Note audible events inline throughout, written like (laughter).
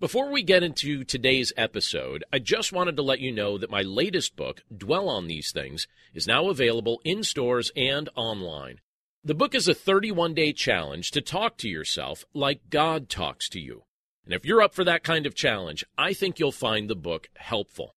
Before we get into today's episode, I just wanted to let you know that my latest book, Dwell on These Things, is now available in stores and online. The book is a 31 day challenge to talk to yourself like God talks to you. And if you're up for that kind of challenge, I think you'll find the book helpful.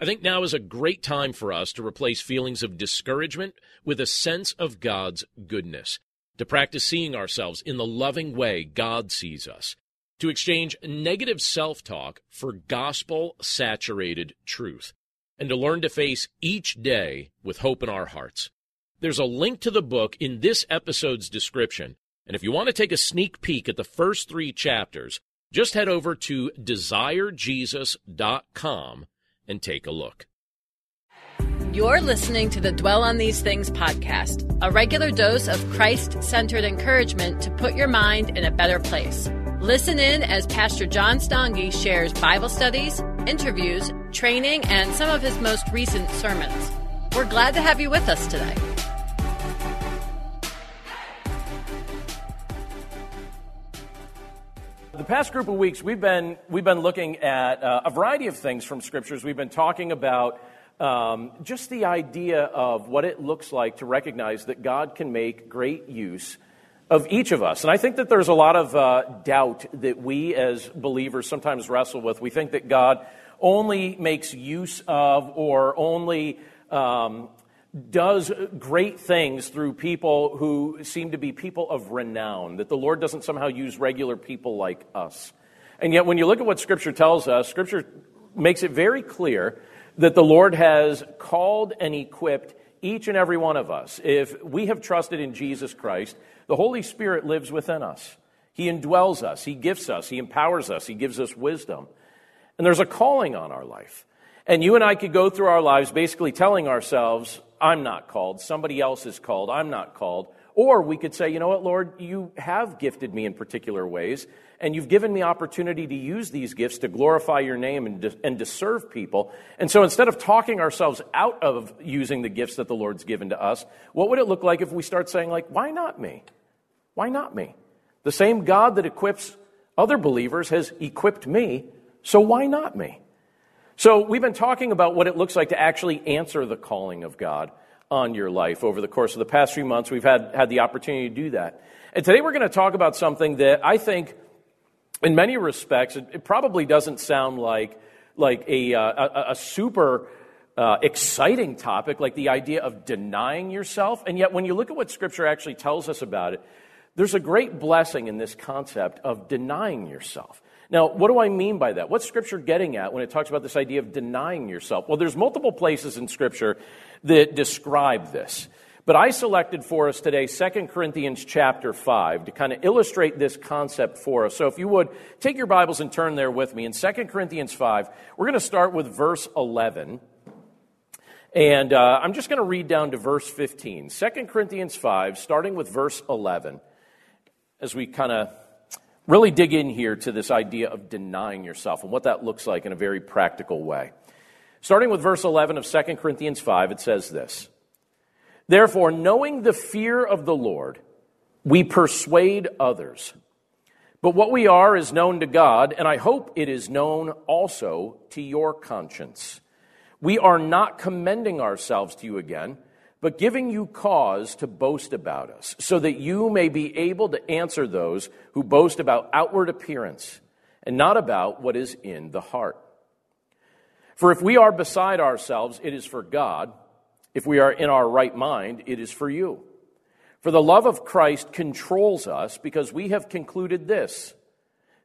I think now is a great time for us to replace feelings of discouragement with a sense of God's goodness, to practice seeing ourselves in the loving way God sees us, to exchange negative self talk for gospel saturated truth, and to learn to face each day with hope in our hearts. There's a link to the book in this episode's description, and if you want to take a sneak peek at the first three chapters, just head over to desirejesus.com and take a look. You're listening to the Dwell on These Things podcast, a regular dose of Christ centered encouragement to put your mind in a better place. Listen in as Pastor John Stange shares Bible studies, interviews, training, and some of his most recent sermons. We're glad to have you with us today. The past group of weeks, we've been, we've been looking at uh, a variety of things from scriptures. We've been talking about um, just the idea of what it looks like to recognize that God can make great use of each of us. And I think that there's a lot of uh, doubt that we as believers sometimes wrestle with. We think that God only makes use of or only um, does great things through people who seem to be people of renown, that the Lord doesn't somehow use regular people like us. And yet, when you look at what Scripture tells us, Scripture makes it very clear that the Lord has called and equipped each and every one of us. If we have trusted in Jesus Christ, the Holy Spirit lives within us. He indwells us, He gifts us, He empowers us, He gives us wisdom. And there's a calling on our life. And you and I could go through our lives basically telling ourselves, I'm not called. Somebody else is called. I'm not called. Or we could say, you know what, Lord, you have gifted me in particular ways, and you've given me opportunity to use these gifts to glorify your name and to, and to serve people. And so instead of talking ourselves out of using the gifts that the Lord's given to us, what would it look like if we start saying, like, why not me? Why not me? The same God that equips other believers has equipped me, so why not me? So, we've been talking about what it looks like to actually answer the calling of God on your life over the course of the past few months. We've had, had the opportunity to do that. And today we're going to talk about something that I think, in many respects, it, it probably doesn't sound like, like a, uh, a, a super uh, exciting topic, like the idea of denying yourself. And yet, when you look at what Scripture actually tells us about it, there's a great blessing in this concept of denying yourself. Now, what do I mean by that? What's Scripture getting at when it talks about this idea of denying yourself? Well, there's multiple places in Scripture that describe this. But I selected for us today 2 Corinthians chapter 5 to kind of illustrate this concept for us. So if you would, take your Bibles and turn there with me. In 2 Corinthians 5, we're going to start with verse 11. And uh, I'm just going to read down to verse 15. 2 Corinthians 5, starting with verse 11, as we kind of really dig in here to this idea of denying yourself and what that looks like in a very practical way. Starting with verse 11 of 2 Corinthians 5, it says this Therefore, knowing the fear of the Lord, we persuade others. But what we are is known to God, and I hope it is known also to your conscience. We are not commending ourselves to you again but giving you cause to boast about us, so that you may be able to answer those who boast about outward appearance and not about what is in the heart. For if we are beside ourselves, it is for God. If we are in our right mind, it is for you. For the love of Christ controls us because we have concluded this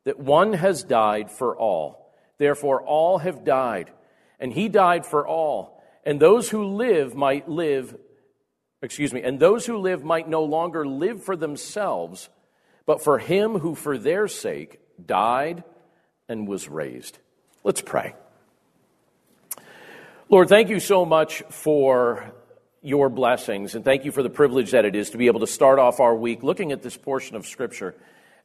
that one has died for all. Therefore, all have died, and he died for all. And those who live might live excuse me, and those who live might no longer live for themselves, but for him who for their sake died and was raised. Let's pray. Lord, thank you so much for your blessings, and thank you for the privilege that it is to be able to start off our week looking at this portion of Scripture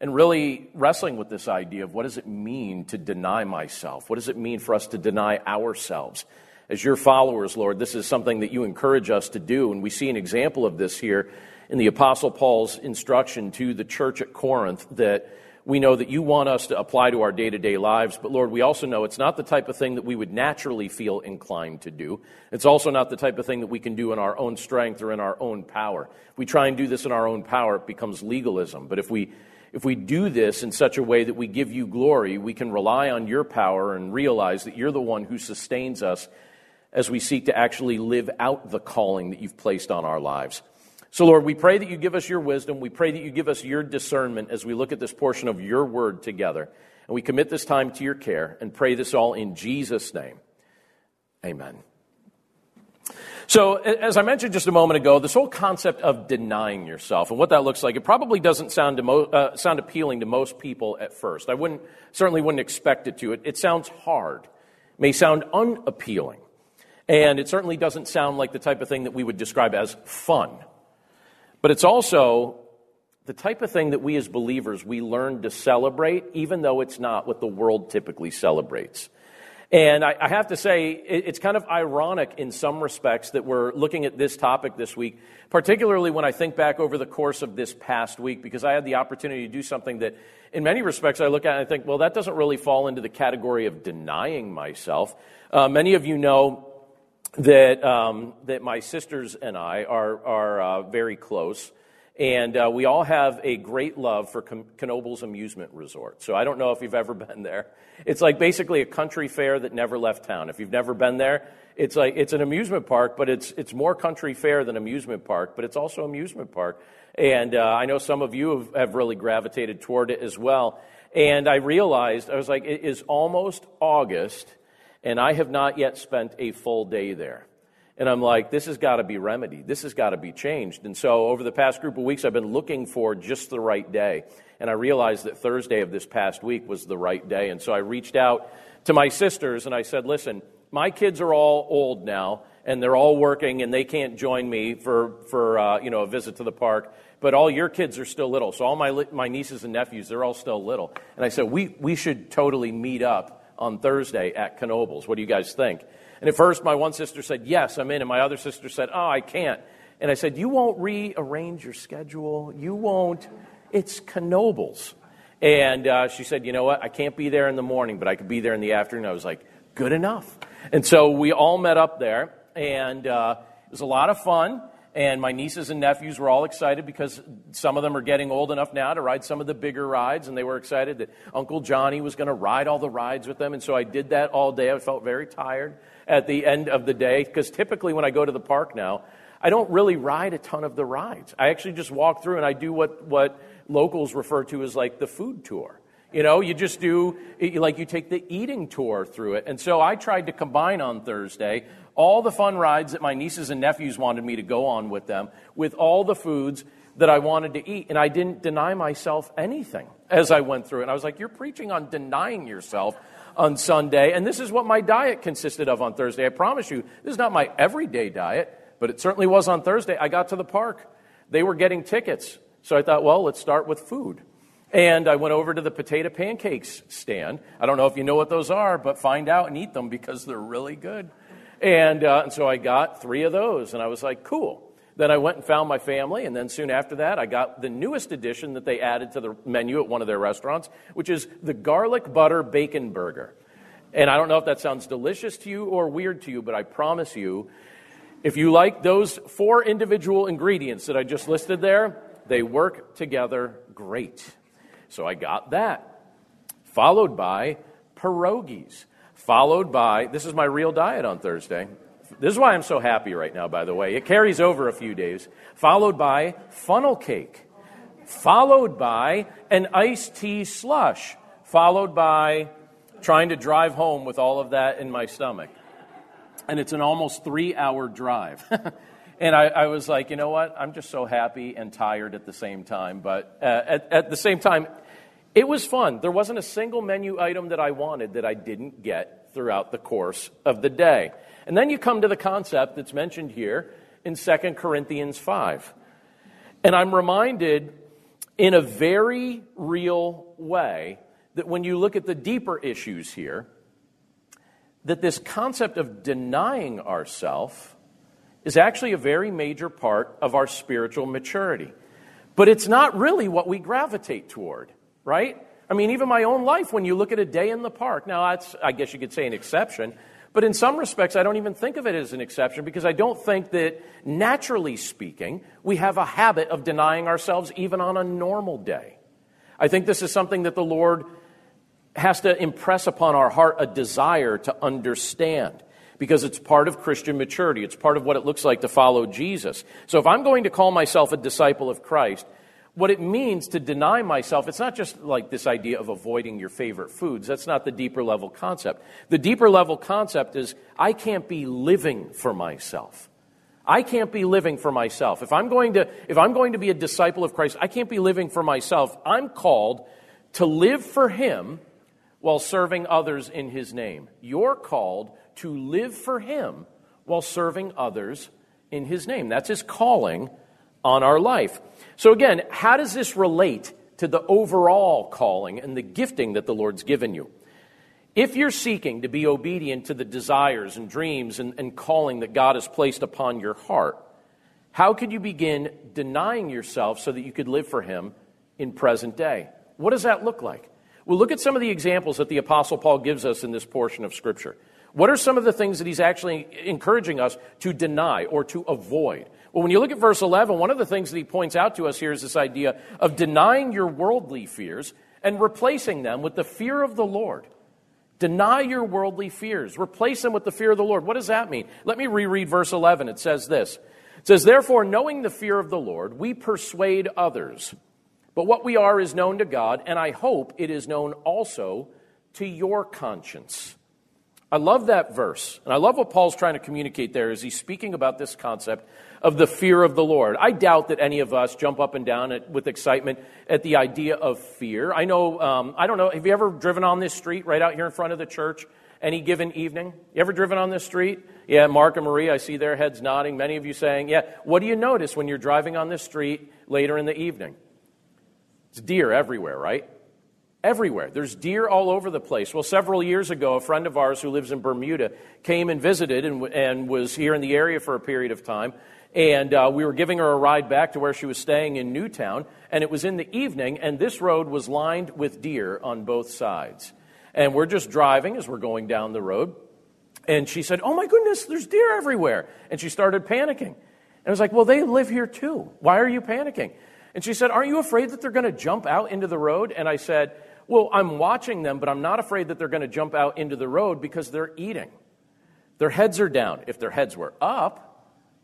and really wrestling with this idea of what does it mean to deny myself? What does it mean for us to deny ourselves? As your followers, Lord, this is something that you encourage us to do. And we see an example of this here in the Apostle Paul's instruction to the church at Corinth that We know that you want us to apply to our day to day lives, but Lord, we also know it's not the type of thing that we would naturally feel inclined to do. It's also not the type of thing that we can do in our own strength or in our own power. If we try and do this in our own power, it becomes legalism. But if we if we do this in such a way that we give you glory, we can rely on your power and realize that you're the one who sustains us as we seek to actually live out the calling that you've placed on our lives. So, Lord, we pray that you give us your wisdom. We pray that you give us your discernment as we look at this portion of your word together. And we commit this time to your care and pray this all in Jesus' name. Amen. So, as I mentioned just a moment ago, this whole concept of denying yourself and what that looks like, it probably doesn't sound, uh, sound appealing to most people at first. I wouldn't, certainly wouldn't expect it to. It, it sounds hard, it may sound unappealing, and it certainly doesn't sound like the type of thing that we would describe as fun. But it's also the type of thing that we as believers we learn to celebrate, even though it's not what the world typically celebrates. And I, I have to say, it, it's kind of ironic in some respects that we're looking at this topic this week, particularly when I think back over the course of this past week, because I had the opportunity to do something that, in many respects, I look at and I think, well, that doesn't really fall into the category of denying myself. Uh, many of you know that, um, that my sisters and I are, are uh, very close. And uh, we all have a great love for Knoebels Amusement Resort. So I don't know if you've ever (laughs) been there. It's like basically a country fair that never left town. If you've never been there, it's like it's an amusement park, but it's it's more country fair than amusement park, but it's also amusement park. And uh, I know some of you have, have really gravitated toward it as well. And I realized I was like, it is almost August and I have not yet spent a full day there. And I'm like, this has got to be remedied. This has got to be changed. And so over the past group of weeks, I've been looking for just the right day. And I realized that Thursday of this past week was the right day. And so I reached out to my sisters and I said, listen, my kids are all old now and they're all working and they can't join me for, for uh, you know, a visit to the park. But all your kids are still little. So all my, my nieces and nephews, they're all still little. And I said, we, we should totally meet up on Thursday at Knoebels. What do you guys think? And at first, my one sister said, Yes, I'm in. And my other sister said, Oh, I can't. And I said, You won't rearrange your schedule. You won't. It's Knoebels. And uh, she said, You know what? I can't be there in the morning, but I could be there in the afternoon. I was like, Good enough. And so we all met up there, and uh, it was a lot of fun. And my nieces and nephews were all excited because some of them are getting old enough now to ride some of the bigger rides. And they were excited that Uncle Johnny was going to ride all the rides with them. And so I did that all day. I felt very tired at the end of the day because typically when I go to the park now, I don't really ride a ton of the rides. I actually just walk through and I do what, what locals refer to as like the food tour. You know, you just do, like, you take the eating tour through it. And so I tried to combine on Thursday all the fun rides that my nieces and nephews wanted me to go on with them, with all the foods that I wanted to eat. And I didn't deny myself anything as I went through it. And I was like, You're preaching on denying yourself on Sunday. And this is what my diet consisted of on Thursday. I promise you, this is not my everyday diet, but it certainly was on Thursday. I got to the park, they were getting tickets. So I thought, well, let's start with food. And I went over to the potato pancakes stand. I don't know if you know what those are, but find out and eat them because they're really good. And, uh, and so I got three of those, and I was like, cool. Then I went and found my family, and then soon after that, I got the newest addition that they added to the menu at one of their restaurants, which is the garlic butter bacon burger. And I don't know if that sounds delicious to you or weird to you, but I promise you, if you like those four individual ingredients that I just listed there, they work together great. So I got that, followed by pierogies followed by this is my real diet on Thursday. This is why I'm so happy right now, by the way. It carries over a few days, followed by funnel cake, followed by an iced tea slush, followed by trying to drive home with all of that in my stomach. And it's an almost three hour drive. (laughs) and I, I, was like, you know what? I'm just so happy and tired at the same time. But uh, at, at the same time, it was fun. There wasn't a single menu item that I wanted that I didn't get throughout the course of the day. And then you come to the concept that's mentioned here in 2 Corinthians 5. And I'm reminded in a very real way that when you look at the deeper issues here, that this concept of denying ourself is actually a very major part of our spiritual maturity. But it's not really what we gravitate toward right? I mean, even my own life, when you look at a day in the park, now that's, I guess you could say, an exception. But in some respects, I don't even think of it as an exception because I don't think that, naturally speaking, we have a habit of denying ourselves even on a normal day. I think this is something that the Lord has to impress upon our heart a desire to understand because it's part of Christian maturity. It's part of what it looks like to follow Jesus. So if I'm going to call myself a disciple of Christ, what it means to deny myself, it's not just like this idea of avoiding your favorite foods. That's not the deeper level concept. The deeper level concept is I can't be living for myself. I can't be living for myself. If I'm going to, if I'm going to be a disciple of Christ, I can't be living for myself. I'm called to live for Him while serving others in His name. You're called to live for Him while serving others in His name. That's His calling on our life. So, again, how does this relate to the overall calling and the gifting that the Lord's given you? If you're seeking to be obedient to the desires and dreams and, and, calling that God has placed upon your heart, how could you begin denying yourself so that you could live for Him in present day? What does that look like? Well, look at some of the examples that the Apostle Paul gives us in this portion of Scripture. What are some of the things that he's actually encouraging us to deny or to avoid? Well, when you look at verse 11, one of the things that he points out to us here is this idea of denying your worldly fears and replacing them with the fear of the Lord. Deny your worldly fears, replace them with the fear of the Lord. What does that mean? Let me reread verse 11. It says this It says, Therefore, knowing the fear of the Lord, we persuade others. But what we are is known to God, and I hope it is known also to your conscience. I love that verse, and I love what Paul's trying to communicate there as he's speaking about this concept of the fear of the Lord. I doubt that any of us jump up and down at, with excitement at the idea of fear. I know, um, I don't know, have you ever driven on this street right out here in front of the church any given evening? You ever driven on this street? Yeah, Mark and Marie, I see their heads nodding. Many of you saying, yeah. What do you notice when you're driving on this street later in the evening? It's deer everywhere, right? Everywhere. There's deer all over the place. Well, several years ago, a friend of ours who lives in Bermuda came and visited and, and was here in the area for a period of time. And uh, we were giving her a ride back to where she was staying in Newtown, and it was in the evening, and this road was lined with deer on both sides. And we're just driving as we're going down the road, and she said, Oh my goodness, there's deer everywhere. And she started panicking. And I was like, Well, they live here too. Why are you panicking? And she said, Aren't you afraid that they're going to jump out into the road? And I said, Well, I'm watching them, but I'm not afraid that they're going to jump out into the road because they're eating. Their heads are down. If their heads were up,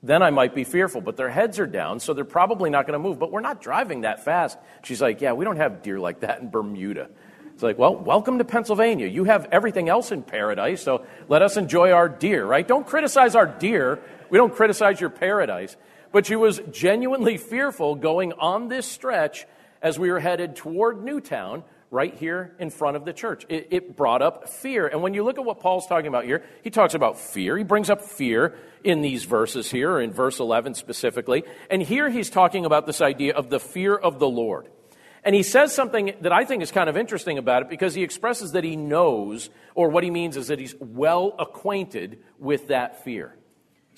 then I might be fearful. But their heads are down, so they're probably not going to move. But we're not driving that fast. She's like, Yeah, we don't have deer like that in Bermuda. It's like, Well, welcome to Pennsylvania. You have everything else in paradise, so let us enjoy our deer, right? Don't criticize our deer. We don't criticize your paradise. But she was genuinely fearful going on this stretch as we were headed toward Newtown right here in front of the church. It, it, brought up fear. And when you look at what Paul's talking about here, he talks about fear. He brings up fear in these verses here, or in verse 11 specifically. And here he's talking about this idea of the fear of the Lord. And he says something that I think is kind of interesting about it because he expresses that he knows, or what he means is that he's well acquainted with that fear.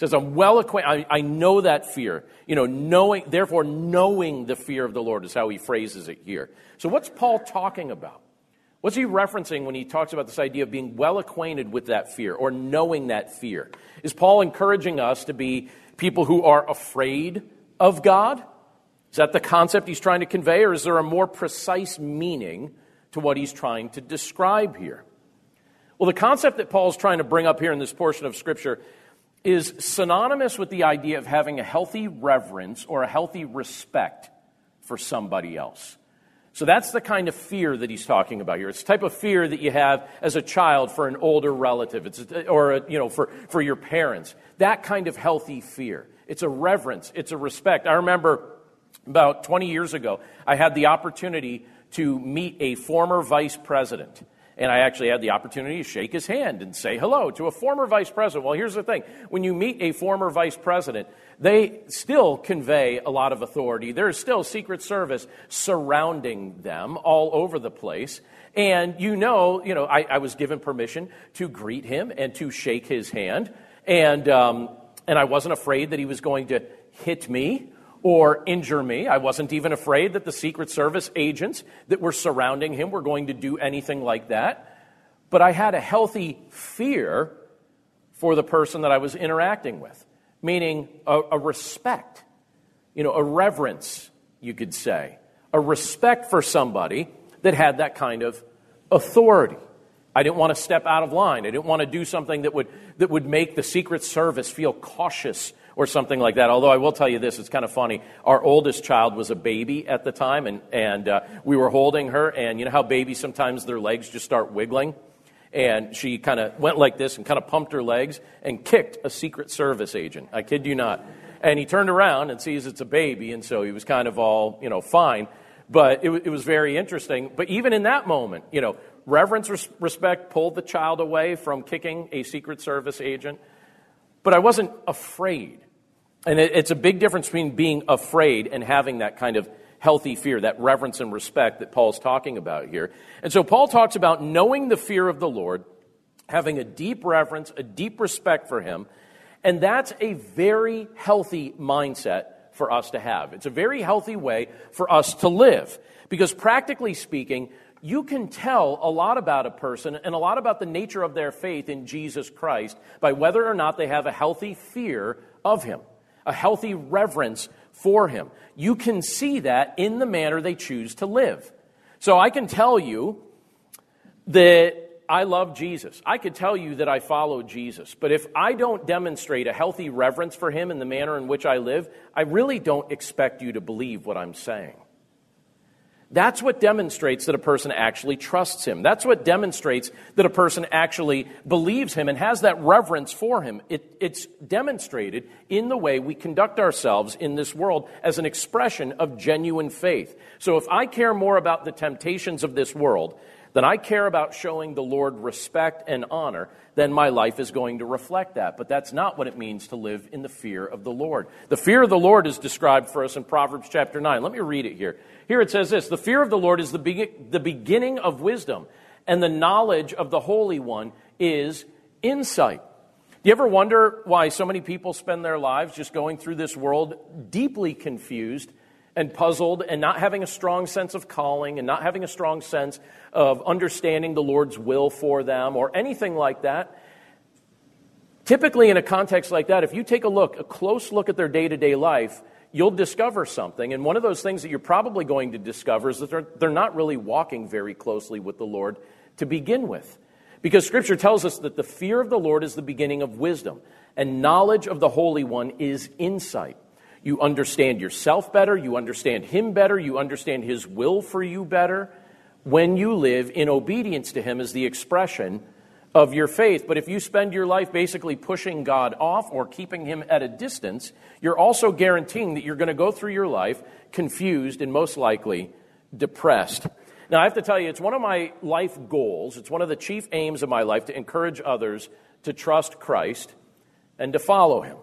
Says, I'm well acquainted, I, I know that fear. You know, knowing, therefore, knowing the fear of the Lord is how he phrases it here. So, what's Paul talking about? What's he referencing when he talks about this idea of being well acquainted with that fear or knowing that fear? Is Paul encouraging us to be people who are afraid of God? Is that the concept he's trying to convey, or is there a more precise meaning to what he's trying to describe here? Well, the concept that Paul's trying to bring up here in this portion of Scripture is synonymous with the idea of having a healthy reverence or a healthy respect for somebody else. So that's the kind of fear that he's talking about here. It's the type of fear that you have as a child for an older relative, it's, or you know, for, for your parents. That kind of healthy fear. It's a reverence. It's a respect. I remember about 20 years ago, I had the opportunity to meet a former vice president. And I actually had the opportunity to shake his hand and say hello to a former vice president. Well, here's the thing when you meet a former vice president, they still convey a lot of authority. There's still Secret Service surrounding them all over the place. And you know, you know, I, I was given permission to greet him and to shake his hand. And, um, and I wasn't afraid that he was going to hit me or injure me. I wasn't even afraid that the Secret Service agents that were surrounding him were going to do anything like that. But I had a healthy fear for the person that I was interacting with, meaning a, a respect, you know, a reverence, you could say, a respect for somebody that had that kind of authority. I didn't want to step out of line. I didn't want to do something that would, that would make the Secret Service feel cautious or something like that. Although I will tell you this, it's kind of funny. Our oldest child was a baby at the time, and, and uh, we were holding her, and you know how babies sometimes their legs just start wiggling? And she kind of went like this and kind of pumped her legs and kicked a Secret Service agent. I kid you not. And he turned around and sees it's a baby, and so he was kind of all, you know, fine. But it, it was very interesting. But even in that moment, you know, reverence, res- respect pulled the child away from kicking a Secret Service agent. But I wasn't afraid. And it's a big difference between being afraid and having that kind of healthy fear, that reverence and respect that Paul's talking about here. And so Paul talks about knowing the fear of the Lord, having a deep reverence, a deep respect for him. And that's a very healthy mindset for us to have. It's a very healthy way for us to live. Because practically speaking, you can tell a lot about a person and a lot about the nature of their faith in Jesus Christ by whether or not they have a healthy fear of him, a healthy reverence for him. You can see that in the manner they choose to live. So I can tell you that I love Jesus. I could tell you that I follow Jesus. But if I don't demonstrate a healthy reverence for him in the manner in which I live, I really don't expect you to believe what I'm saying. That's what demonstrates that a person actually trusts him. That's what demonstrates that a person actually believes him and has that reverence for him. It, it's demonstrated in the way we conduct ourselves in this world as an expression of genuine faith. So if I care more about the temptations of this world then I care about showing the Lord respect and honor, then my life is going to reflect that. But that's not what it means to live in the fear of the Lord. The fear of the Lord is described for us in Proverbs chapter 9. Let me read it here. Here it says this The fear of the Lord is the, be- the beginning of wisdom, and the knowledge of the Holy One is insight. Do you ever wonder why so many people spend their lives just going through this world deeply confused and puzzled and not having a strong sense of calling and not having a strong sense of understanding the Lord's will for them or anything like that. Typically, in a context like that, if you take a look, a close look at their day to day life, you'll discover something. And one of those things that you're probably going to discover is that they're, they're not really walking very closely with the Lord to begin with. Because Scripture tells us that the fear of the Lord is the beginning of wisdom, and knowledge of the Holy One is insight. You understand yourself better, you understand Him better, you understand His will for you better when you live in obedience to Him as the expression of your faith. But if you spend your life basically pushing God off or keeping Him at a distance, you're also guaranteeing that you're going to go through your life confused and most likely depressed. Now, I have to tell you, it's one of my life goals, it's one of the chief aims of my life to encourage others to trust Christ and to follow Him.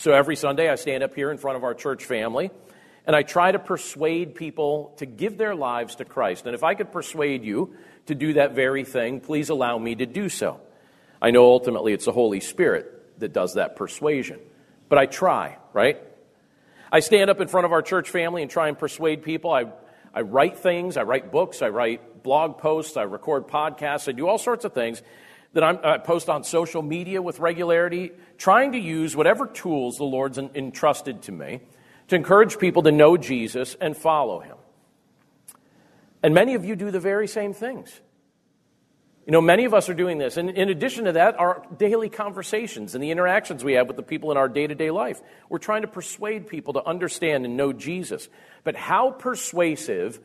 So every Sunday, I stand up here in front of our church family and I try to persuade people to give their lives to Christ. And if I could persuade you to do that very thing, please allow me to do so. I know ultimately it's the Holy Spirit that does that persuasion, but I try, right? I stand up in front of our church family and try and persuade people. I, I write things, I write books, I write blog posts, I record podcasts, I do all sorts of things that I'm, i post on social media with regularity, trying to use whatever tools the Lord's entrusted to me to encourage people to know Jesus and follow him. And many of you do the very same things. You know, many of us are doing this. And in addition to that, our daily conversations and the interactions we have with the people in our day to day life. We're trying to persuade people to understand and know Jesus. But how persuasive,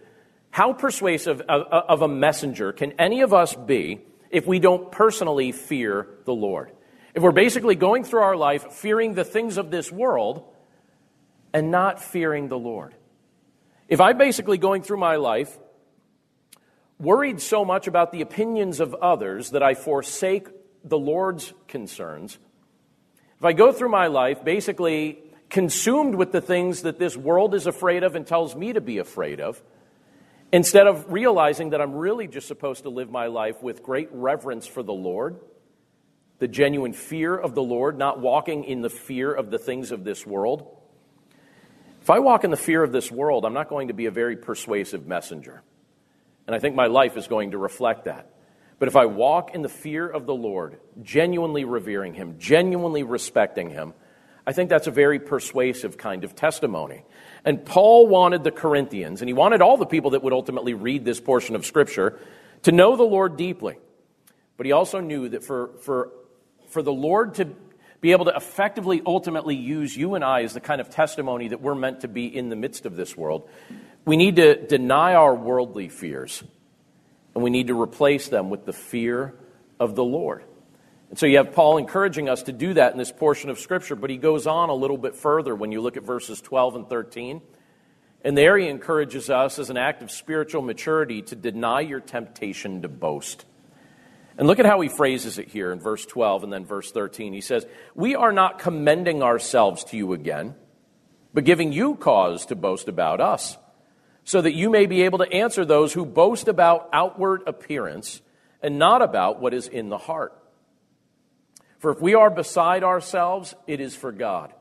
how persuasive of a messenger can any of us be if we don't personally fear the Lord. If we're basically going through our life fearing the things of this world and not fearing the Lord. If I'm basically going through my life worried so much about the opinions of others that I forsake the Lord's concerns, if I go through my life basically consumed with the things that this world is afraid of and tells me to be afraid of, Instead of realizing that I'm really just supposed to live my life with great reverence for the Lord, the genuine fear of the Lord, not walking in the fear of the things of this world. If I walk in the fear of this world, I'm not going to be a very persuasive messenger. And I think my life is going to reflect that. But if I walk in the fear of the Lord, genuinely revering Him, genuinely respecting Him, I think that's a very persuasive kind of testimony. And Paul wanted the Corinthians, and he wanted all the people that would ultimately read this portion of Scripture to know the Lord deeply. But he also knew that for, for, for the Lord to be able to effectively, ultimately use you and I as the kind of testimony that we're meant to be in the midst of this world, we need to deny our worldly fears and we need to replace them with the fear of the Lord. And so you have Paul encouraging us to do that in this portion of Scripture, but he goes on a little bit further when you look at verses 12 and 13. And there he encourages us as an act of spiritual maturity to deny your temptation to boast. And look at how he phrases it here in verse 12 and then verse 13. He says, We are not commending ourselves to you again, but giving you cause to boast about us so that you may be able to answer those who boast about outward appearance and not about what is in the heart. For if we are beside ourselves, it is for God.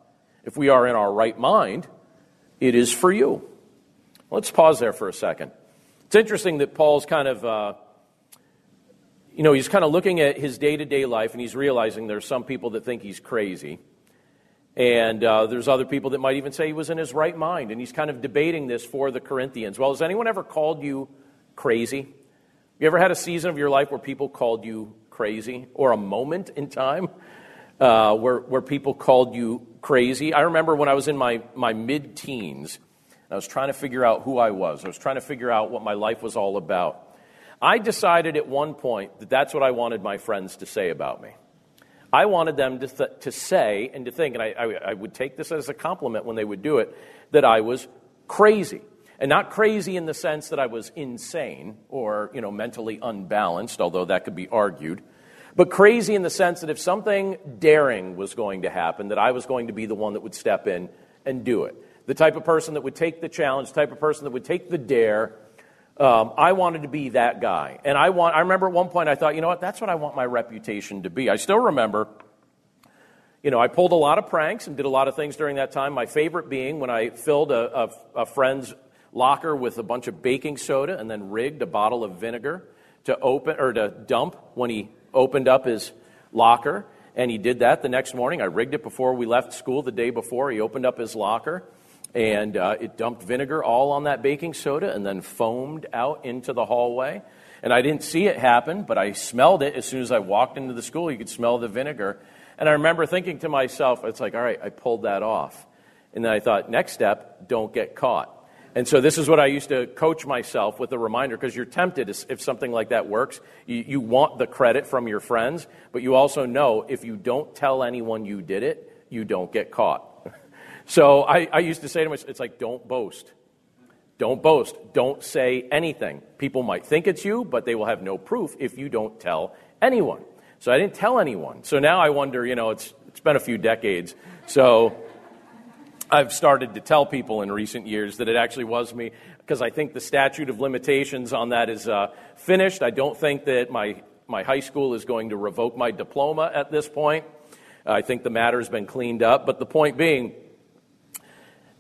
If we are in our right mind, it is for you. Let's pause there for a second. It's interesting that Paul's kind of, uh, you know, he's kind of looking at his day to day life and he's realizing there's some people that think he's crazy. And uh, there's other people that might even say he was in his right mind. And he's kind of debating this for the Corinthians. Well, has anyone ever called you crazy? You ever had a season of your life where people called you crazy? Or a moment in time uh, where, where people called you crazy? I remember when I was in my, my mid teens, I was trying to figure out who I was. I was trying to figure out what my life was all about. I decided at one point that that's what I wanted my friends to say about me. I wanted them to, th- to say and to think, and I, I, I would take this as a compliment when they would do it, that I was crazy. And not crazy in the sense that I was insane or, you know, mentally unbalanced, although that could be argued, but crazy in the sense that if something daring was going to happen, that I was going to be the one that would step in and do it. The type of person that would take the challenge, the type of person that would take the dare. Um, I wanted to be that guy. And I, want, I remember at one point I thought, you know what, that's what I want my reputation to be. I still remember, you know, I pulled a lot of pranks and did a lot of things during that time. My favorite being when I filled a, a, a friend's locker with a bunch of baking soda and then rigged a bottle of vinegar to open or to dump when he opened up his locker. And he did that the next morning. I rigged it before we left school the day before. He opened up his locker and uh, it dumped vinegar all on that baking soda and then foamed out into the hallway. And I didn't see it happen, but I smelled it as soon as I walked into the school. You could smell the vinegar. And I remember thinking to myself, it's like, all right, I pulled that off. And then I thought, next step, don't get caught. And so this is what I used to coach myself with a reminder because you're tempted if something like that works. You, you want the credit from your friends, but you also know if you don't tell anyone you did it, you don't get caught. (laughs) So I, I used to say to myself, it's like, don't boast. Don't boast. Don't say anything. People might think it's you, but they will have no proof if you don't tell anyone. So I didn't tell anyone. So now I wonder, you know, it's, it's been a few decades. So I've started to tell people in recent years that it actually was me because I think the statute of limitations on that is uh, finished. I don't think that my, my high school is going to revoke my diploma at this point. I think the matter has been cleaned up. But the point being,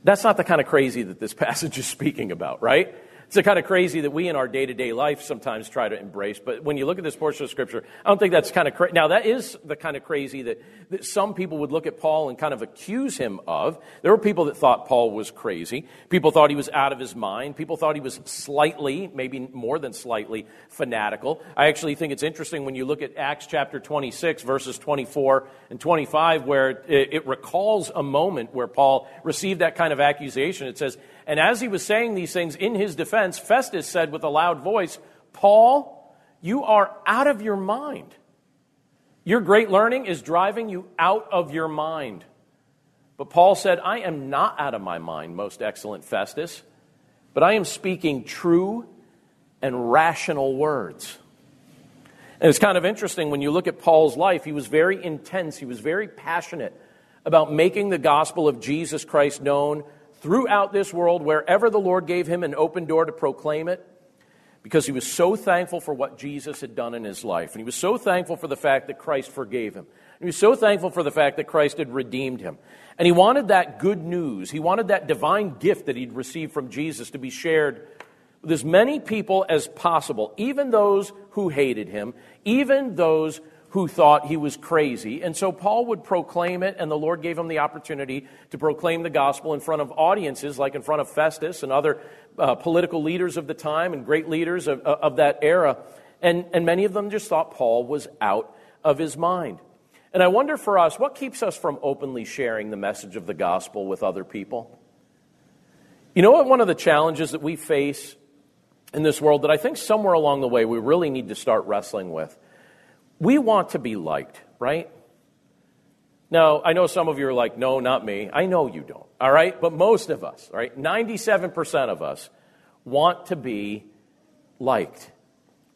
that's not the kind of crazy that this (laughs) passage is speaking about, right? It's the kind of crazy that we in our day to day life sometimes try to embrace. But when you look at this portion of Scripture, I don't think that's kind of crazy. Now, that is the kind of crazy that, that some people would look at Paul and kind of accuse him of. There were people that thought Paul was crazy. People thought he was out of his mind. People thought he was slightly, maybe more than slightly, fanatical. I actually think it's interesting when you look at Acts chapter 26, verses 24 and 25, where it, it recalls a moment where Paul received that kind of accusation. It says, and as he was saying these things in his defense, Festus said with a loud voice, Paul, you are out of your mind. Your great learning is driving you out of your mind. But Paul said, I am not out of my mind, most excellent Festus, but I am speaking true and rational words. And it's kind of interesting when you look at Paul's life, he was very intense, he was very passionate about making the gospel of Jesus Christ known throughout this world, wherever the Lord gave him an open door to proclaim it. because he was so thankful for what Jesus had done in his life. And he was so thankful for the fact that Christ forgave him. And he was so thankful for the fact that Christ had redeemed him. And he wanted that good news, he wanted that divine gift that he'd received from Jesus to be shared with as many people as possible, even those who hated him, even those who thought he was crazy. And so Paul would proclaim it, and the Lord gave him the opportunity to proclaim the gospel in front of audiences, like in front of Festus and other uh, political leaders of the time and great leaders of, of that era. And, and many of them just thought Paul was out of his mind. And I wonder for us, what keeps us from openly sharing the message of the gospel with other people? You know what? One of the challenges that we face in this world that I think somewhere along the way we really need to start wrestling with we want to be liked, right? Now, I know some of you are like, no, not me. I know you don't, all right? But most of us, right? 97% of us want to be liked,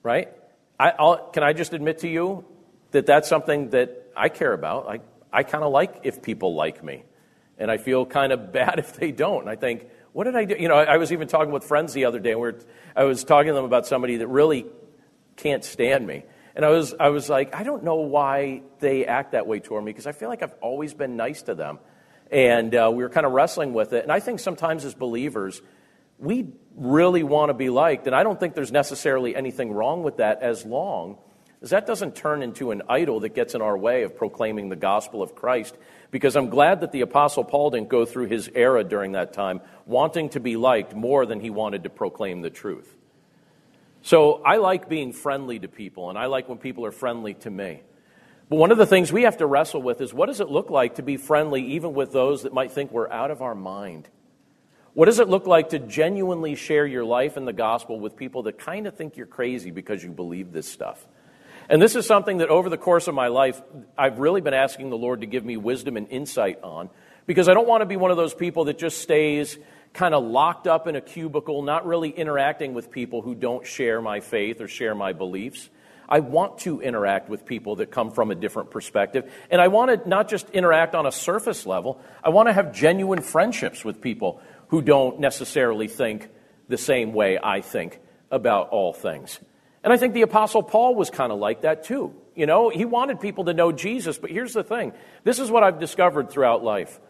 right? I, can I just admit to you that that's something that I care about? I, I kind of like if people like me. And I feel kind of (laughs) bad if they don't. And I think, what did I do? You know, I, I was even talking with friends the other day. And we I was talking to them about somebody that really can't stand me. And I was, I was like, I don't know why they act that way toward me because I feel like I've always been nice to them. And uh, we were kind of wrestling with it. And I think sometimes as believers, we really want to be liked. And I don't think there's necessarily anything wrong with that as long as that doesn't turn into an idol that gets in our way of proclaiming the gospel of Christ. Because I'm glad that the Apostle Paul didn't go through his era during that time wanting to be liked more than he wanted to proclaim the truth. So I like being friendly to people, and I like when people are friendly to me. But one of the things we have to wrestle with is what does it look like to be friendly even with those that might think we're out of our mind? What does it look like to genuinely share your life and the gospel with people that kind of think you're crazy because you believe this stuff? And this is something that over the course of my life, I've really been asking the Lord to give me wisdom and insight on because I don't want to be one of those people that just stays kind of locked up in a cubicle, not really interacting with people who don't share my faith or share my beliefs. I want to interact with people that come from a different perspective. And I want to not just interact on a surface level, I want to have genuine friendships with people who don't necessarily think the same way I think about all things. And I think the Apostle Paul was kind of like that too. You know, he wanted people to know Jesus, but here's the thing this is what I've discovered throughout life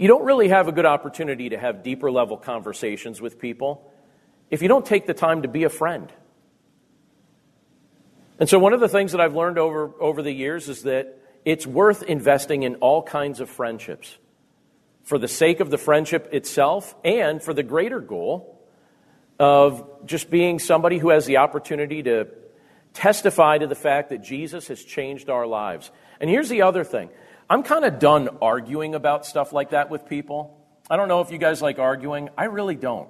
you don't really have a good opportunity to have deeper level conversations with people if you don't take the time to be a friend. And so, one of the things that I've learned over, over the years is that it's worth investing in all kinds of friendships for the sake of the friendship itself and for the greater goal of just being somebody who has the opportunity to testify to the fact that Jesus has changed our lives. And here's the other thing I'm kind of done arguing about stuff like that with people. I don't know if you guys like arguing. I really don't.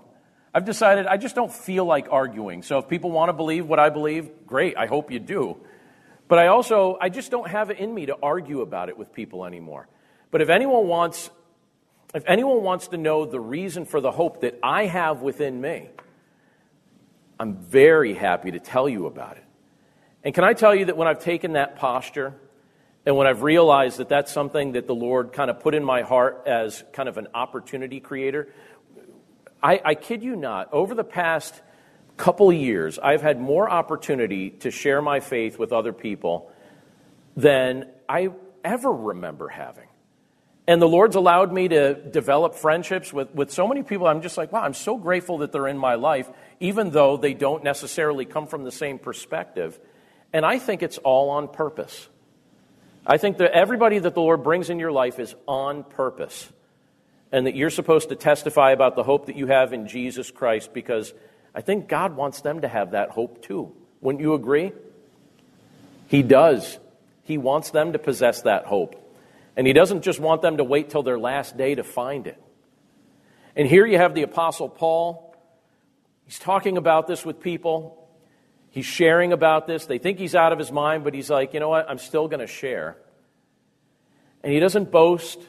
I've decided I just don't feel like arguing. So if people want to believe what I believe, great. I hope you do. But I also, I just don't have it in me to argue about it with people anymore. But if anyone wants, if anyone wants to know the reason for the hope that I have within me, I'm very happy to tell you about it. And can I tell you that when I've taken that posture, and when I've realized that that's something that the Lord kind of put in my heart as kind of an opportunity creator, I, I kid you not, over the past couple years, I've had more opportunity to share my faith with other people than I ever remember having. And the Lord's allowed me to develop friendships with, with so many people. I'm just like, wow, I'm so grateful that they're in my life, even though they don't necessarily come from the same perspective. And I think it's all on purpose. I think that everybody that the Lord brings in your life is on purpose, and that you're supposed to testify about the hope that you have in Jesus Christ because I think God wants them to have that hope too. Wouldn't you agree? He does. He wants them to possess that hope. And He doesn't just want them to wait till their last day to find it. And here you have the Apostle Paul. He's talking about this with people. He's sharing about this. They think he's out of his mind, but he's like, you know what? I'm still going to share. And he doesn't boast,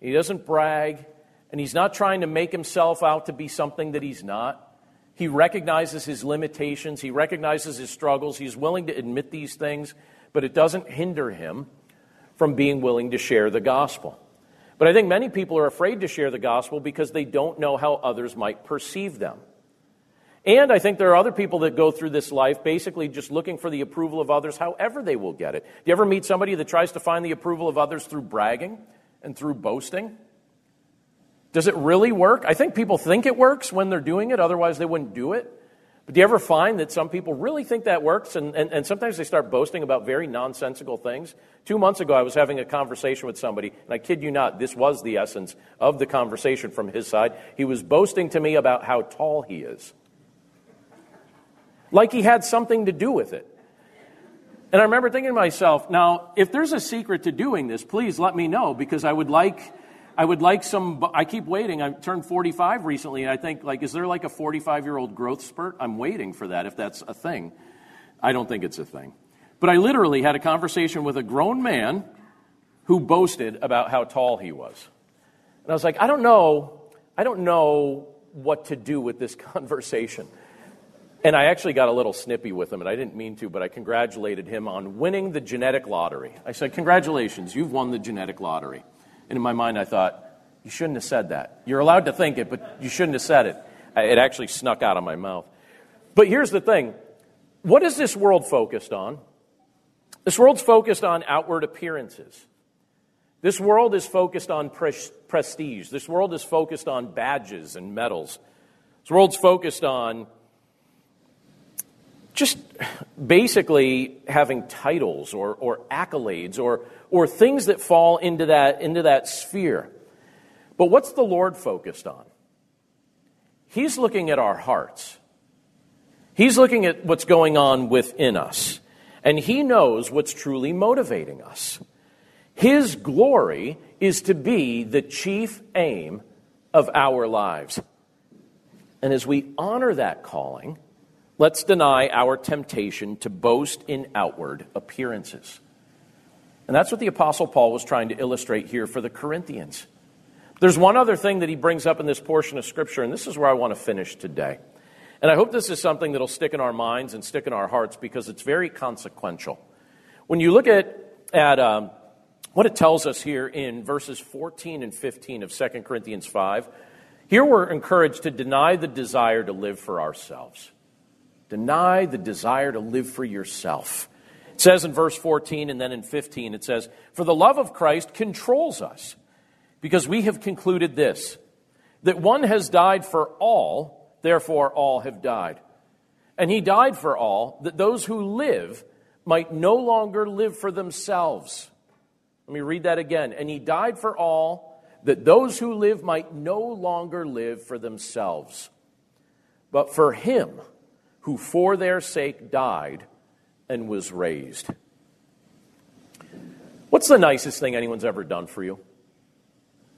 he doesn't brag, and he's not trying to make himself out to be something that he's not. He recognizes his limitations, he recognizes his struggles, he's willing to admit these things, but it doesn't hinder him from being willing to share the gospel. But I think many people are afraid to share the gospel because they don't know how others might perceive them. And I think there are other people that go through this life basically just looking for the approval of others, however they will get it. Do you ever meet somebody that tries to find the approval of others through bragging and through boasting? Does it really work? I think people think it works when they're doing it, otherwise, they wouldn't do it. But do you ever find that some people really think that works and, and, and sometimes they start boasting about very nonsensical things? Two months ago, I was having a conversation with somebody, and I kid you not, this was the essence of the conversation from his side. He was boasting to me about how tall he is like he had something to do with it. And I remember thinking to myself, now, if there's a secret to doing this, please let me know because I would like. I would like some. I keep waiting. I turned 45 recently, and I think, like, is there like a 45 year old growth spurt? I'm waiting for that if that's a thing. I don't think it's a thing. But I literally had a conversation with a grown man who boasted about how tall he was. And I was like, I don't know. I don't know what to do with this (laughs) conversation. And I actually got a little snippy with him, and I didn't mean to, but I congratulated him on winning the genetic lottery. I said, Congratulations, you've won the genetic lottery. And in my mind, I thought, You shouldn't have said that. You're allowed to think it, but you shouldn't have said it. It actually snuck out of my mouth. But here's the thing what is this world focused on? This world's focused on outward appearances. This world is focused on prestige. This world is focused on badges and medals. This world's focused on just basically having titles or, or accolades or, or things that fall into that, into that sphere. But what's the Lord focused on? He's looking at our hearts. He's looking at what's going on within us. And He knows what's truly motivating us. His glory is to be the chief aim of our lives. And as we honor that calling, Let's deny our temptation to boast in outward appearances. And that's what the Apostle Paul was trying to illustrate here for the Corinthians. There's one other thing that he brings up in this portion of Scripture, and this is where I want to finish today. And I hope this is something that'll stick in our minds and stick in our hearts because it's very consequential. When you look at, at um, what it tells us here in verses 14 and 15 of 2 Corinthians 5, here we're encouraged to deny the desire to live for ourselves. Deny the desire to live for yourself. It says in verse 14 and then in 15, it says, For the love of Christ controls us, because we have concluded this, that one has died for all, therefore all have died. And he died for all, that those who live might no longer live for themselves. Let me read that again. And he died for all, that those who live might no longer live for themselves, but for him who for their sake died and was raised. What's the nicest thing anyone's ever done for you?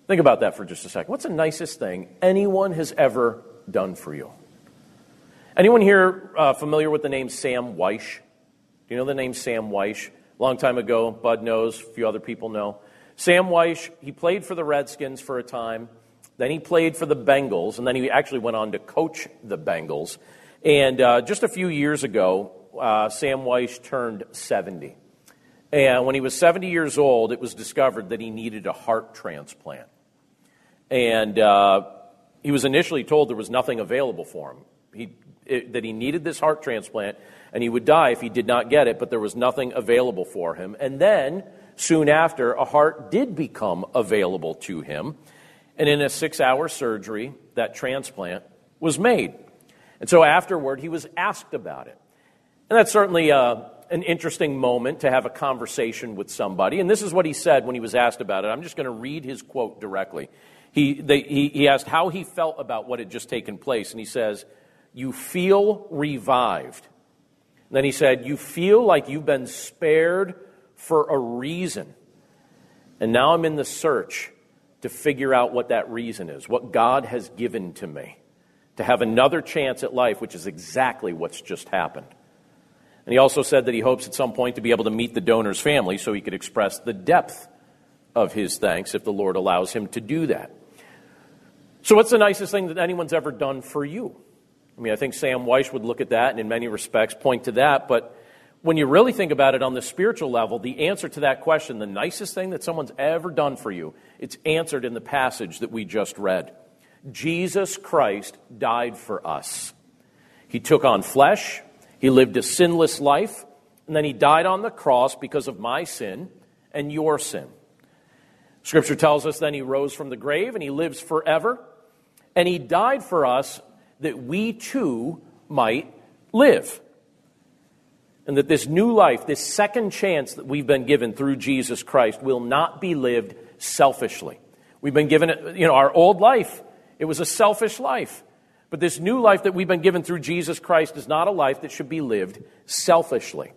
Think about that for just a second. What's the nicest thing anyone has ever done for you? Anyone here uh, familiar with the name Sam Wyche? Do you know the name Sam Wyche? A long time ago, Bud knows, a few other people know. Sam Wyche, he played for the Redskins for a time. Then he played for the Bengals, and then he actually went on to coach the Bengals. And uh, just a few years ago, uh, Sam Wyche turned 70. And when he was 70 years old, it was discovered that he needed a heart transplant. And uh, he was initially told there was nothing available for him. He, it, that he needed this heart transplant and he would die if he did not get it, but there was nothing available for him. And then, soon after, a heart did become available to him. And in a six hour surgery, that transplant was made. And so afterward, he was asked about it. And that's certainly uh, an interesting moment to have a conversation with somebody. And this is what he said when he was asked about it. I'm just going to read his quote directly. He, they, he, he asked how he felt about what had just taken place. And he says, You feel revived. And then he said, You feel like you've been spared for a reason. And now I'm in the search to figure out what that reason is, what God has given to me to have another chance at life, which is exactly what's just happened. And he also said that he hopes at some point to be able to meet the donor's family so he could express the depth of his thanks if the Lord allows him to do that. So, what's the nicest thing that anyone's ever done for you? I mean, I think Sam Wyche would look at that and in many respects point to that, but when you really think about it on the spiritual level, the answer to that question, the nicest thing that someone's ever done for you, it's answered in the passage that we just read. Jesus Christ died for us. He took on flesh, he lived a sinless life, and then he died on the cross because of my sin and your sin. Scripture tells us then he rose from the grave and he lives forever, and he died for us that we too might live. And that this new life, this second chance that we've been given through Jesus Christ, will not be lived selfishly. We've been given, you know, our old life, it was a selfish life. But this new life that we've been given through Jesus Christ is not a life that should be lived selfishly.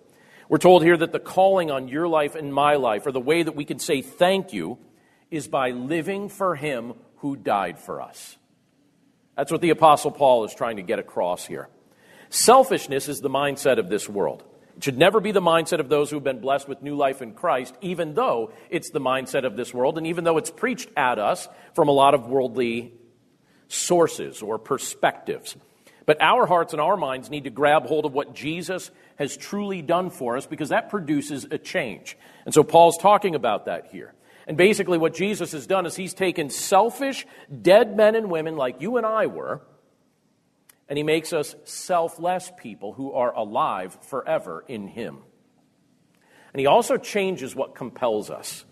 We're told here that the calling on your life and my life, or the way that we can say thank you, is by living for Him who died for us. That's what the Apostle Paul is trying to get across here. Selfishness is the mindset of this world. It should never be the mindset of those who've been blessed with new life in Christ, even though it's the mindset of this world, and even though it's preached at us from a lot of worldly sources or perspectives. But our hearts and our minds need to grab hold of what Jesus has truly done for us because that produces a change. And so Paul's talking about that here. And basically, what Jesus has done is he's taken selfish, dead men and women like you and I were and he makes us selfless people who are alive forever in him. And he also changes what compels us.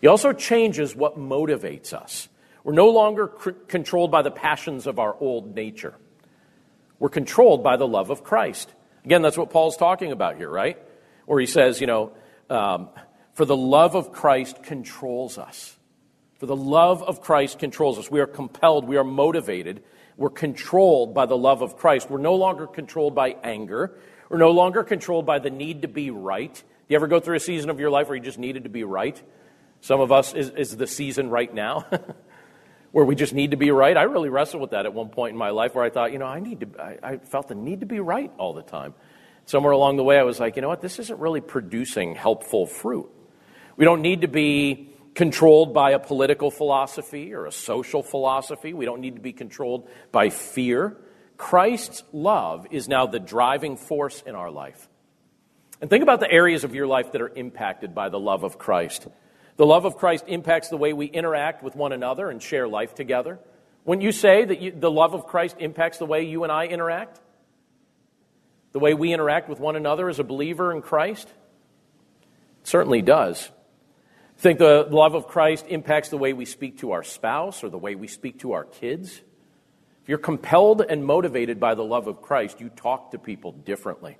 He also changes what motivates us. We're no longer c- controlled by the passions of our old nature. We're controlled by the love of Christ. Again, that's what Paul's talking about here, right? Where he says, you know, um, for the love of Christ controls us. For the love of Christ controls us. We are compelled, we are motivated we're controlled by the love of Christ. We're no longer controlled by anger. We're no longer controlled by the need to be right. Do you ever go through a season of your life where you just needed to be right? Some of us is, is the season right now (laughs) where we just need to be right. I really wrestled with that at one point in my life where I thought, you know, I need to, I, I felt the need to be right all the time. Somewhere along the way, I was like, you know what, this isn't really producing helpful fruit. We don't need to be controlled by a political philosophy or a social philosophy. We don't need to be controlled by fear. Christ's love is now the driving force in our life. And think about the areas of your life that are impacted by the love of Christ. The love of Christ impacts the way we interact with one another and share life together. Wouldn't you say that you, the love of Christ impacts the way you and I interact? The way we interact with one another as a believer in Christ? It certainly does think the love of Christ impacts the way we speak to our spouse or the way we speak to our kids? If you're compelled and motivated by the love of Christ, you talk to people differently.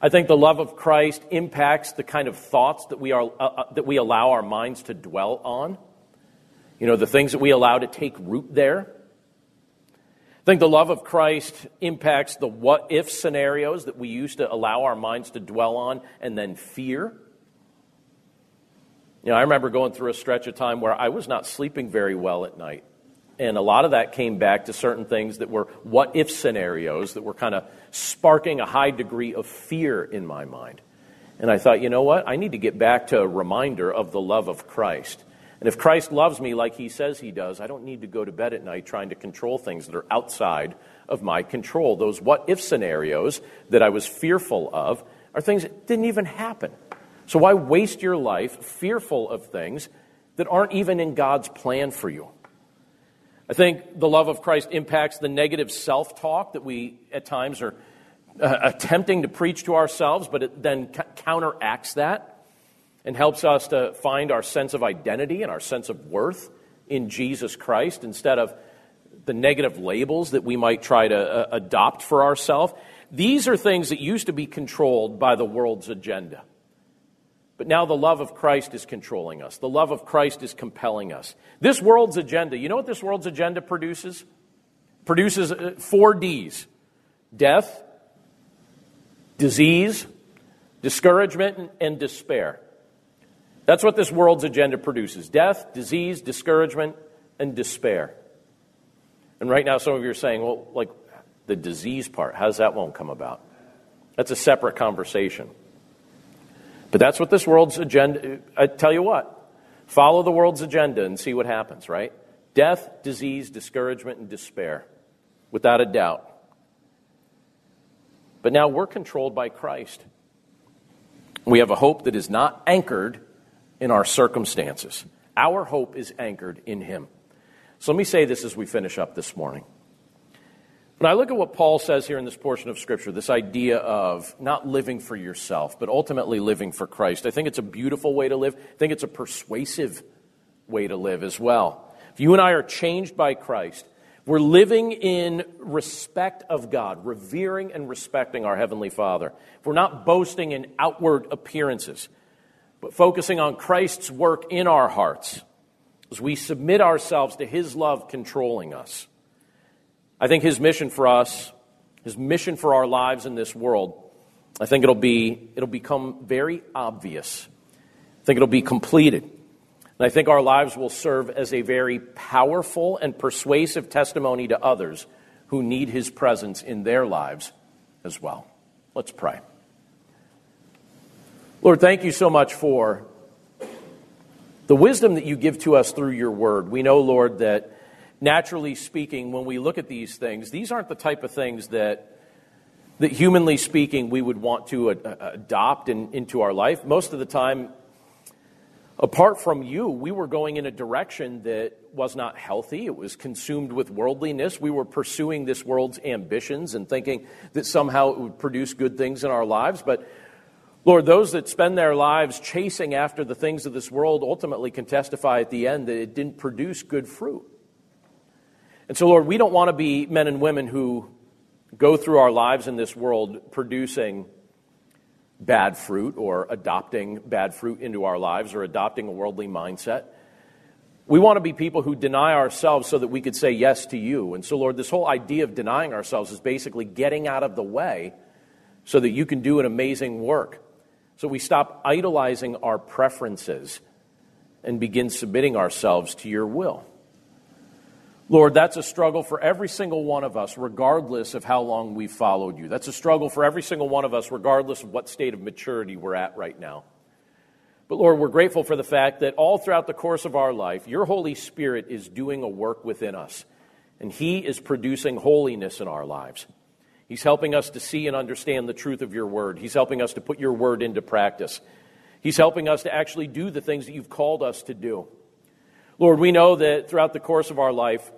I think the love of Christ impacts the kind of thoughts that we, are, uh, uh, that we allow our minds to dwell on. You know, the things that we allow to take root there. I think the love of Christ impacts the what if scenarios that we used to allow our minds to dwell on and then fear. You know, I remember going through a stretch of time where I was not sleeping very well at night. And a lot of that came back to certain things that were what if scenarios that were kind of sparking a high degree of fear in my mind. And I thought, you know what? I need to get back to a reminder of the love of Christ. And if Christ loves me like he says he does, I don't need to go to bed at night trying to control things that are outside of my control. Those what if scenarios that I was fearful of are things that didn't even happen. So why waste your life fearful of things that aren't even in God's plan for you? I think the love of Christ impacts the negative self talk that we at times are uh, attempting to preach to ourselves, but it then counteracts that and helps us to find our sense of identity and our sense of worth in Jesus Christ instead of the negative labels that we might try to uh, adopt for ourselves. These are things that used to be controlled by the world's agenda. But now the love of Christ is controlling us. The love of Christ is compelling us. This world's agenda, you know what this world's agenda produces? Produces uh, four D's death, disease, discouragement, and despair. That's what this world's agenda produces death, disease, discouragement, and despair. And right now, some of you are saying, well, like the disease part, how does that one come about? That's a separate conversation. But that's what this world's agenda, I tell you what, follow the world's agenda and see what happens, right? Death, disease, discouragement, and despair, without a doubt. But now we're controlled by Christ. We have a hope that is not anchored in our circumstances. Our hope is anchored in Him. So let me say this as we finish up this morning. When I look at what Paul says here in this portion of Scripture, this idea of not living for yourself, but ultimately living for Christ, I think it's a beautiful way to live. I think it's a persuasive way to live as well. If you and I are changed by Christ, we're living in respect of God, revering and respecting our Heavenly Father. If we're not boasting in outward appearances, but focusing on Christ's work in our hearts as we submit ourselves to His love controlling us. I think his mission for us, his mission for our lives in this world, I think it'll be it'll become very obvious. I think it'll be completed. And I think our lives will serve as a very powerful and persuasive testimony to others who need his presence in their lives as well. Let's pray. Lord, thank you so much for the wisdom that you give to us through your word. We know, Lord, that naturally speaking, when we look at these things, these aren't the type of things that, that humanly speaking, we would want to adopt in, into our life. Most of the time, apart from you, we were going in a direction that was not healthy. It was consumed with worldliness. We were pursuing this world's ambitions and thinking that somehow it would produce good things in our lives. But Lord, those that spend their lives chasing after the things of this world ultimately can testify at the end that it didn't produce good fruit. And so, Lord, we don't want to be men and women who go through our lives in this world producing bad fruit or adopting bad fruit into our lives or adopting a worldly mindset. We want to be people who deny ourselves so that we could say yes to you. And so, Lord, this whole idea of denying ourselves is basically getting out of the way so that you can do an amazing work. So we stop idolizing our preferences and begin submitting ourselves to your will. Lord, that's a struggle for every single one of us, regardless of how long we've followed you. That's a struggle for every single one of us, regardless of what state of maturity we're at right now. But Lord, we're grateful for the fact that all throughout the course of our life, your Holy Spirit is doing a work within us, and He is producing holiness in our lives. He's helping us to see and understand the truth of your word. He's helping us to put your word into practice. He's helping us to actually do the things that you've called us to do. Lord, we know that throughout the course of our life,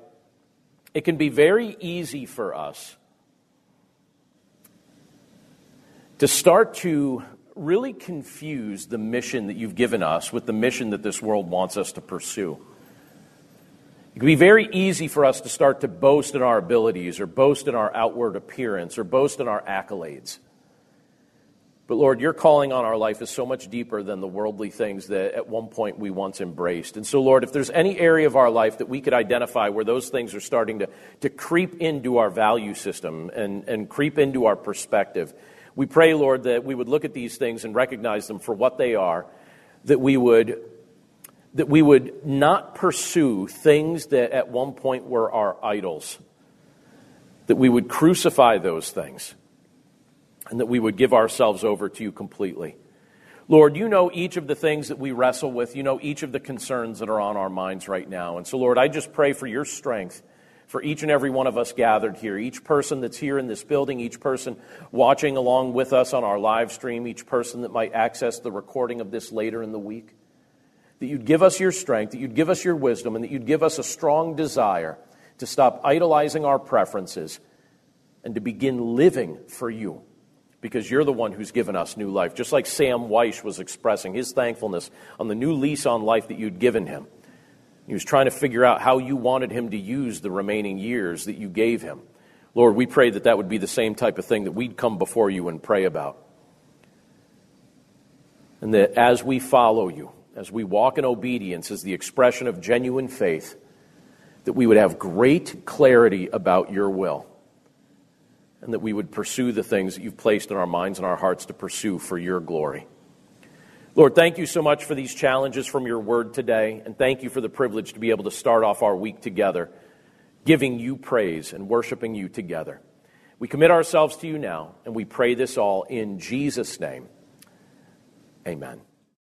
it can be very easy for us to start to really confuse the mission that you've given us with the mission that this world wants us to pursue. It can be very easy for us to start to boast in our abilities or boast in our outward appearance or boast in our accolades. But Lord, your calling on our life is so much deeper than the worldly things that at one point we once embraced. And so, Lord, if there's any area of our life that we could identify where those things are starting to, to creep into our value system and, and creep into our perspective, we pray, Lord, that we would look at these things and recognize them for what they are, that we would, that we would not pursue things that at one point were our idols, that we would crucify those things and that we would give ourselves over to you completely. Lord, you know each of the things that we wrestle with. You know each of the concerns that are on our minds right now. And so, Lord, I just pray for your strength for each and every one of us gathered here, each person that's here in this building, each person watching along with us on our live stream, each person that might access the recording of this later in the week. That you'd give us your strength, that you'd give us your wisdom, and that you'd give us a strong desire to stop idolizing our preferences and to begin living for you because you're the one who's given us new life. Just like Sam Wyche was expressing his thankfulness on the new lease on life that you'd given him. He was trying to figure out how you wanted him to use the remaining years that you gave him. Lord, we pray that that would be the same type of thing that we'd come before you and pray about. And that as we follow you, as we walk in obedience as the expression of genuine faith, that we would have great clarity about your will and that we would pursue the things that you've placed in our minds and our hearts to pursue for your glory. Lord, thank you so much for these challenges from your word today, and thank you for the privilege to be able to start off our week together, giving you praise and worshiping you together. We commit ourselves to you now, and we pray this all in Jesus' name. Amen.